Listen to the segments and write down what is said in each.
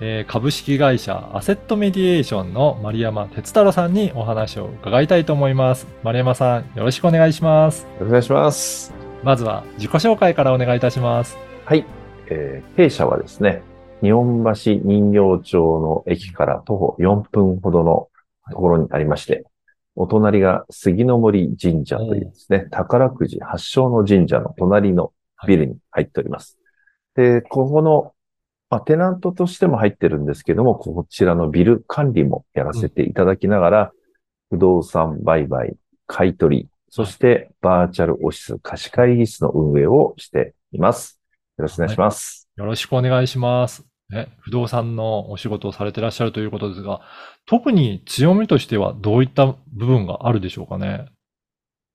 えー株式会社アセットメディエーションの丸山哲太郎さんにお話を伺いたいと思います。丸山さん、よろしくお願いします。よろしくお願いします。まずは自己紹介からお願いいたします。はい。えー弊社はですね、日本橋人形町の駅から徒歩4分ほどのところにありまして、お隣が杉の森神社というですね、宝くじ発祥の神社の隣のビルに入っております。で、ここの、まあ、テナントとしても入ってるんですけども、こちらのビル管理もやらせていただきながら、不動産売買、買い取り、そしてバーチャルオフィス貸し会議室の運営をしています。よろしくお願いします。よろしくお願いします。ね、不動産のお仕事をされてらっしゃるということですが、特に強みとしてはどういった部分があるでしょうかね？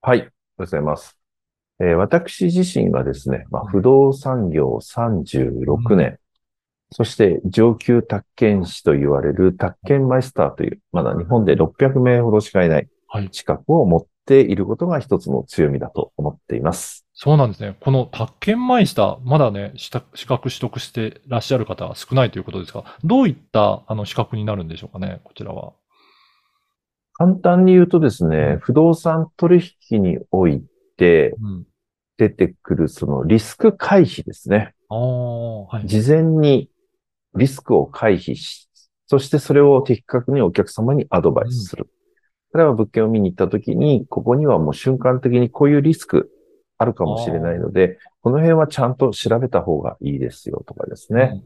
はい。ありがとうございます。えー私自身がですね、まあ、不動産業36年、そして上級宅建士と言われる宅建マイスターという、まだ日本で600名ほどしかいないはい。資格を持っていることが一つの強みだと思っています。そうなんですね。この宅建マイスター、まだね、資格取得してらっしゃる方は少ないということですが、どういったあの資格になるんでしょうかね、こちらは。簡単に言うとですうんね、不動産取引においてうん。出てくるそのリスク回避ですね。ああ、はい。事前にリスクを回避し、そしてそれを的確にお客様にアドバイスする。例えば物件を見に行った時に、ここにはもう瞬間的にこういうリスクあるかもしれないので、この辺はちゃんと調べた方がいいですよとかですね。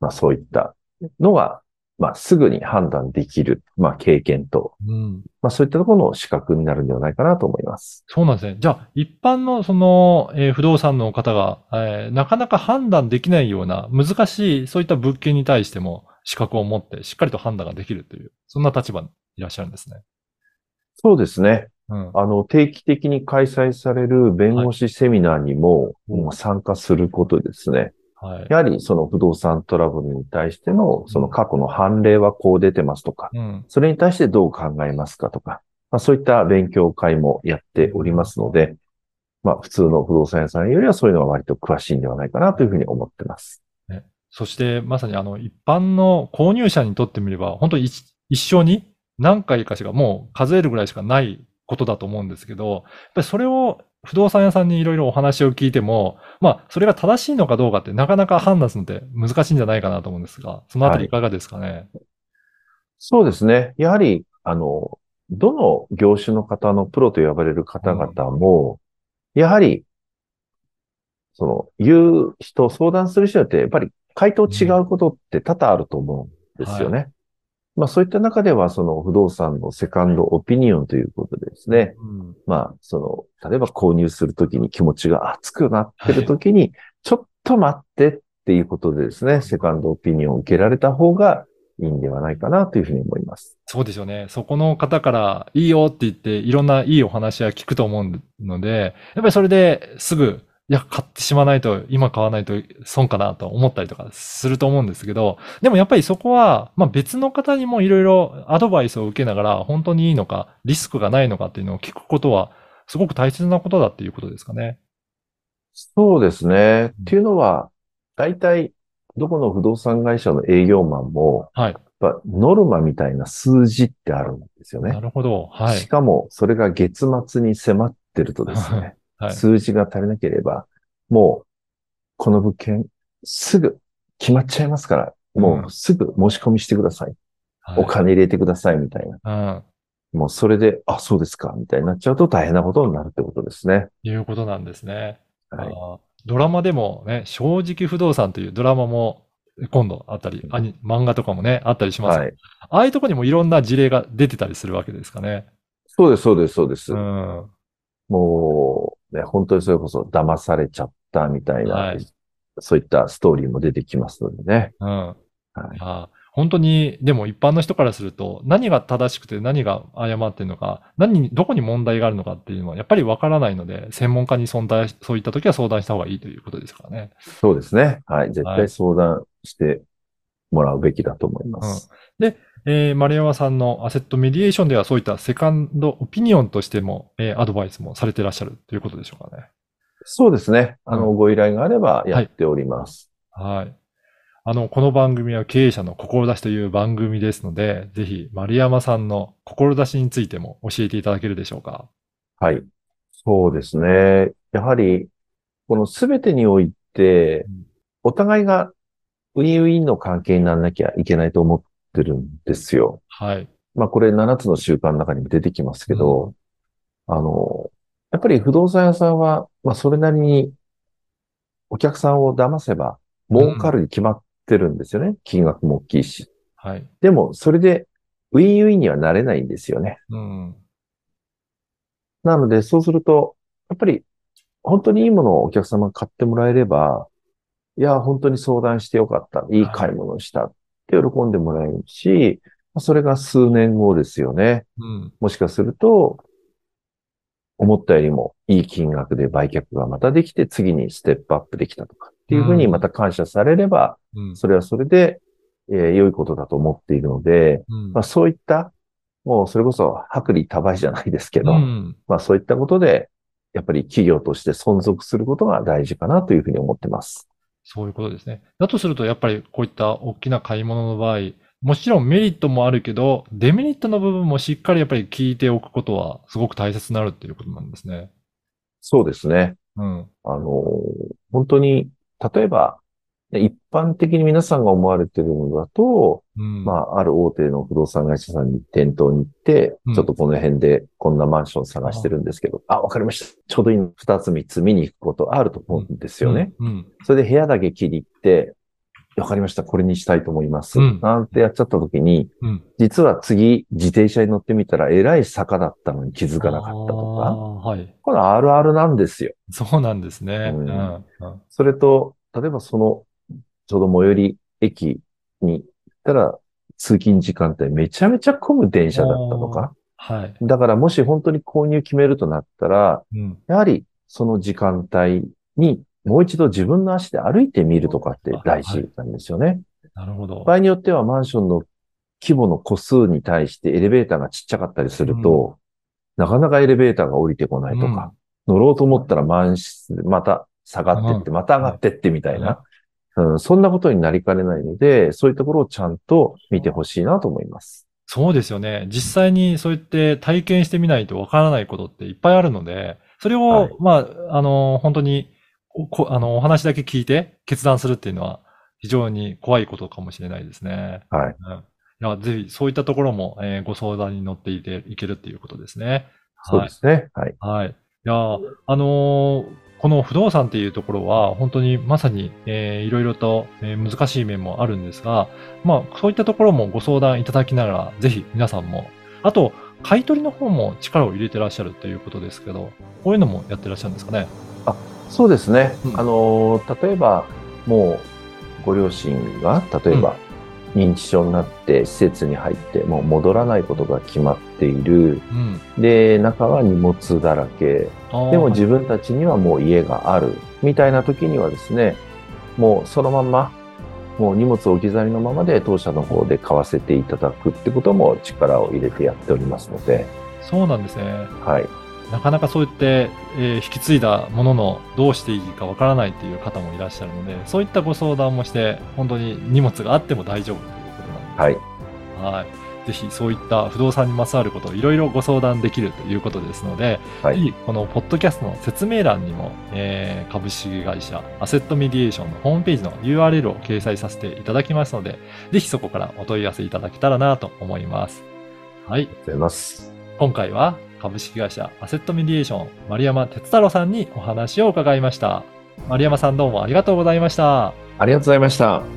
まあそういったのが、まあすぐに判断できる、まあ経験と、うん。うん。まあそういったところの資格になるんではないかなと思います。そうなんですね。じゃあ、一般のその、えー不動産の方が、えーなかなか判断できないような難しい、そういった物件に対しても資格を持ってしっかりと判断ができるという、そんな立場にいらっしゃるんですね。そうですね。うん。あの、定期的に開催される弁護士セミナーにも、うんもう参加することでですね。はい。やはりその不動産トラブルに対しての、その過去の判例はこう出てますとか、うん。それに対してどう考えますかとか、まあ、そういった勉強会もやっておりますので、まあ普通の不動産屋さんよりはそういうのは割と詳しいんではないかなというふうに思ってます。そして、まさにあの、一般の購入者にとってみれば、本当に一一生に何回かしかもう数えるぐらいしかないことだと思うんですけど、やっぱりそれを不動産屋さんにいろいろお話を聞いても、まあ、それが正しいのかどうかってなかなか判断するのって難しいんじゃないかなと思うんですが、そのあたりいかがですかね？そうですね。やはり、あの、どの業種の方のプロと呼ばれる方々も、やはり、その、言う人、相談する人によって、やっぱり回答違うことって多々あると思うんですよね。まあそういった中では、その不動産のセカンドオピニオンということでですね。うんまあ、その、例えば購入するときに気持ちが熱くなってるときに、ちょっと待ってっていうことでですね、セカンドオピニオンを受けられた方がいいんではないかなというふうに思います。そうですよね。そこの方からいいよって言って、いろんないいお話は聞くと思うので、やっぱりそれですぐ、いや、買ってしまわないと、今買わないと損かなと思ったりとかすると思うんですけど、でもやっぱりそこは、まあ別の方にもいろいろアドバイスを受けながら、本当にいいのか、リスクがないのかっていうのを聞くことは、すごく大切なことだっていうことですかね。そうですね。うんっていうのは、大体、どこの不動産会社の営業マンも、はい。やっぱノルマみたいな数字ってあるんですよなね。るほど。はいし。かも、それが月末に迫ってるとですね、はい。数字が足りなければ、もう、この物件、すぐ決まっちゃいますから、もうすぐ申し込みしてください。はいお金入れてください、みたいな。うん。もうそれで、あ、そうですか、みたいになっちゃうと大変なことになるってことですね。いうことなんですね。はい。ドラマでもね、正直不動産というドラマも今度あったり、アニ漫画とかもね、あったりします、はい。ああいうところにもいろんな事例が出てたりするわけですかね。そうです、そうです、そうです。うん。もう、ね、本当にそれこそ騙されちゃったみたいな、はいそういったストーリーも出てきますのでね。うん。はい。あー本当に、でも一般の人からすると、何が正しくて何が誤ってるのか、何に、どこに問題があるのかっていうのはやっぱりわからないので、専門家に相談、そういった時は相談した方がいいということですからね。そうですね。はい。絶対相談してもらうべきだと思います。えー、丸山さんのアセットメディエーションではそういったセカンドオピニオンとしても、えーアドバイスもされていらっしゃるということでしょうかね。そうですね。あの、うご依頼があればやっております。はい。あの、この番組は経営者の志という番組ですので、ぜひ丸山さんの志についても教えていただけるでしょうか。はい。そうですね。やはり、このすべてにおいてうん、お互いがウィンウィンの関係にならなきゃいけないと思ってるんですよ。はい。まあ、これ7つの習慣の中にも出てきますけど、あの、やっぱり不動産屋さんは、まあ、それなりにお客さんを騙せば儲かるに決まってるんですよね。金額も大きいし。はい。でも、それでウィンウィンにはなれないんですよね。うん。なので、そうすると、やっぱり、本当にいいものをお客様が買ってもらえれば、いや、本当に相談してよかった。いい買い物をした喜んでもらえるし、まあそれが数年後ですよね。うん。もしかすると、思ったよりもいい金額で売却がまたできて、次にステップアップできたとかっていうふうにまた感謝されれば、うん。それはそれで、えー良いことだと思っているので、うんまあそういった、もうそれこそ薄利多売じゃないですけど、うんまあそういったことで、やっぱり企業として存続することが大事かなというふうに思ってます。そういうことですね。だとすると、やっぱりこういった大きな買い物の場合、もちろんメリットもあるけど、デメリットの部分もしっかりやっぱり聞いておくことはすごく大切になるっていうことなんですね。そうですね。うん。あの、本当に、例えば、ね一般的に皆さんが思われているのだと、うん。まあ、ある大手の不動産会社さんに店頭に行って、うんちょっとこの辺でこんなマンション探してるんですけど、あ、わかりました。ちょうどいいの2つ3つ見に行くことあると思うんですよね。うん。それで部屋だけ切り入って、わかりました。これにしたいと思います。うんなんてやっちゃった時に、うん。実は次自転車に乗ってみたらえらい坂だったのに気づかなかったとか、はい。これあるあるなんですよ。そうなんですね。それと、例えばその、ちょうど最寄り駅に行ったら、通勤時間帯めちゃめちゃ混む電車だったとか。はい。だからもし本当に購入決めるとなったら、うん。やはりその時間帯にもう一度自分の足で歩いてみるとかって大事なんですよね。なるほど。場合によってはマンションの規模の個数に対してエレベーターがちっちゃかったりすると、なかなかエレベーターが降りてこないとか、乗ろうと思ったら満室でまた下がってって、また上がってってみたいな、うん、そんなことになりかねないので、そういうところをちゃんと見てほしいなと思います。そうですよね。実際にそうやって体験してみないとわからないことっていっぱいあるので、それを、はいまあ、あの、本当におこあの、お話だけ聞いて決断するっていうのは非常に怖いことかもしれないですね。はい。うん。いや、ぜひそういったところも、えーご相談に乗っていていけるっていうことですね。そうですね。はい。はい。いやー、あのーこの不動産っていうところは、本当にまさに、えーいろいろと、えー難しい面もあるんですが、まあ、そういったところもご相談いただきながら、ぜひ皆さんも、あと、買い取りの方も力を入れてらっしゃるということですけど、こういうのもやってらっしゃるんですかね？そうですね。うんあのー、例えば、もう、ご両親が、例えば、認知症になって施設に入って、もう戻らないことが決まっている。うん。で、中は荷物だらけ。でも自分たちにはもう家がある。みたいな時にはですね、もうそのまんま、もう荷物を置き去りのままで当社の方で買わせていただくってことも力を入れてやっておりますので、そうなんですね。はい。なかなかそうやって、えー引き継いだもののどうしていいかわからないっていう方もいらっしゃるので、そういったご相談もして、本当に荷物があっても大丈夫ということなんです。はい。はい。ぜひそういった不動産にまつわることをいろいろご相談できるということですので、はいこのポッドキャストの説明欄にも、えー株式会社アセットメディエーションのホームページの URL を掲載させていただきますので、ぜひそこからお問い合わせいただけたらなと思います。はい。ありがとうございます。今回は株式会社アセットメディエーション丸山哲太郎さんにお話を伺いました。丸山さんどうもありがとうございました。ありがとうございました。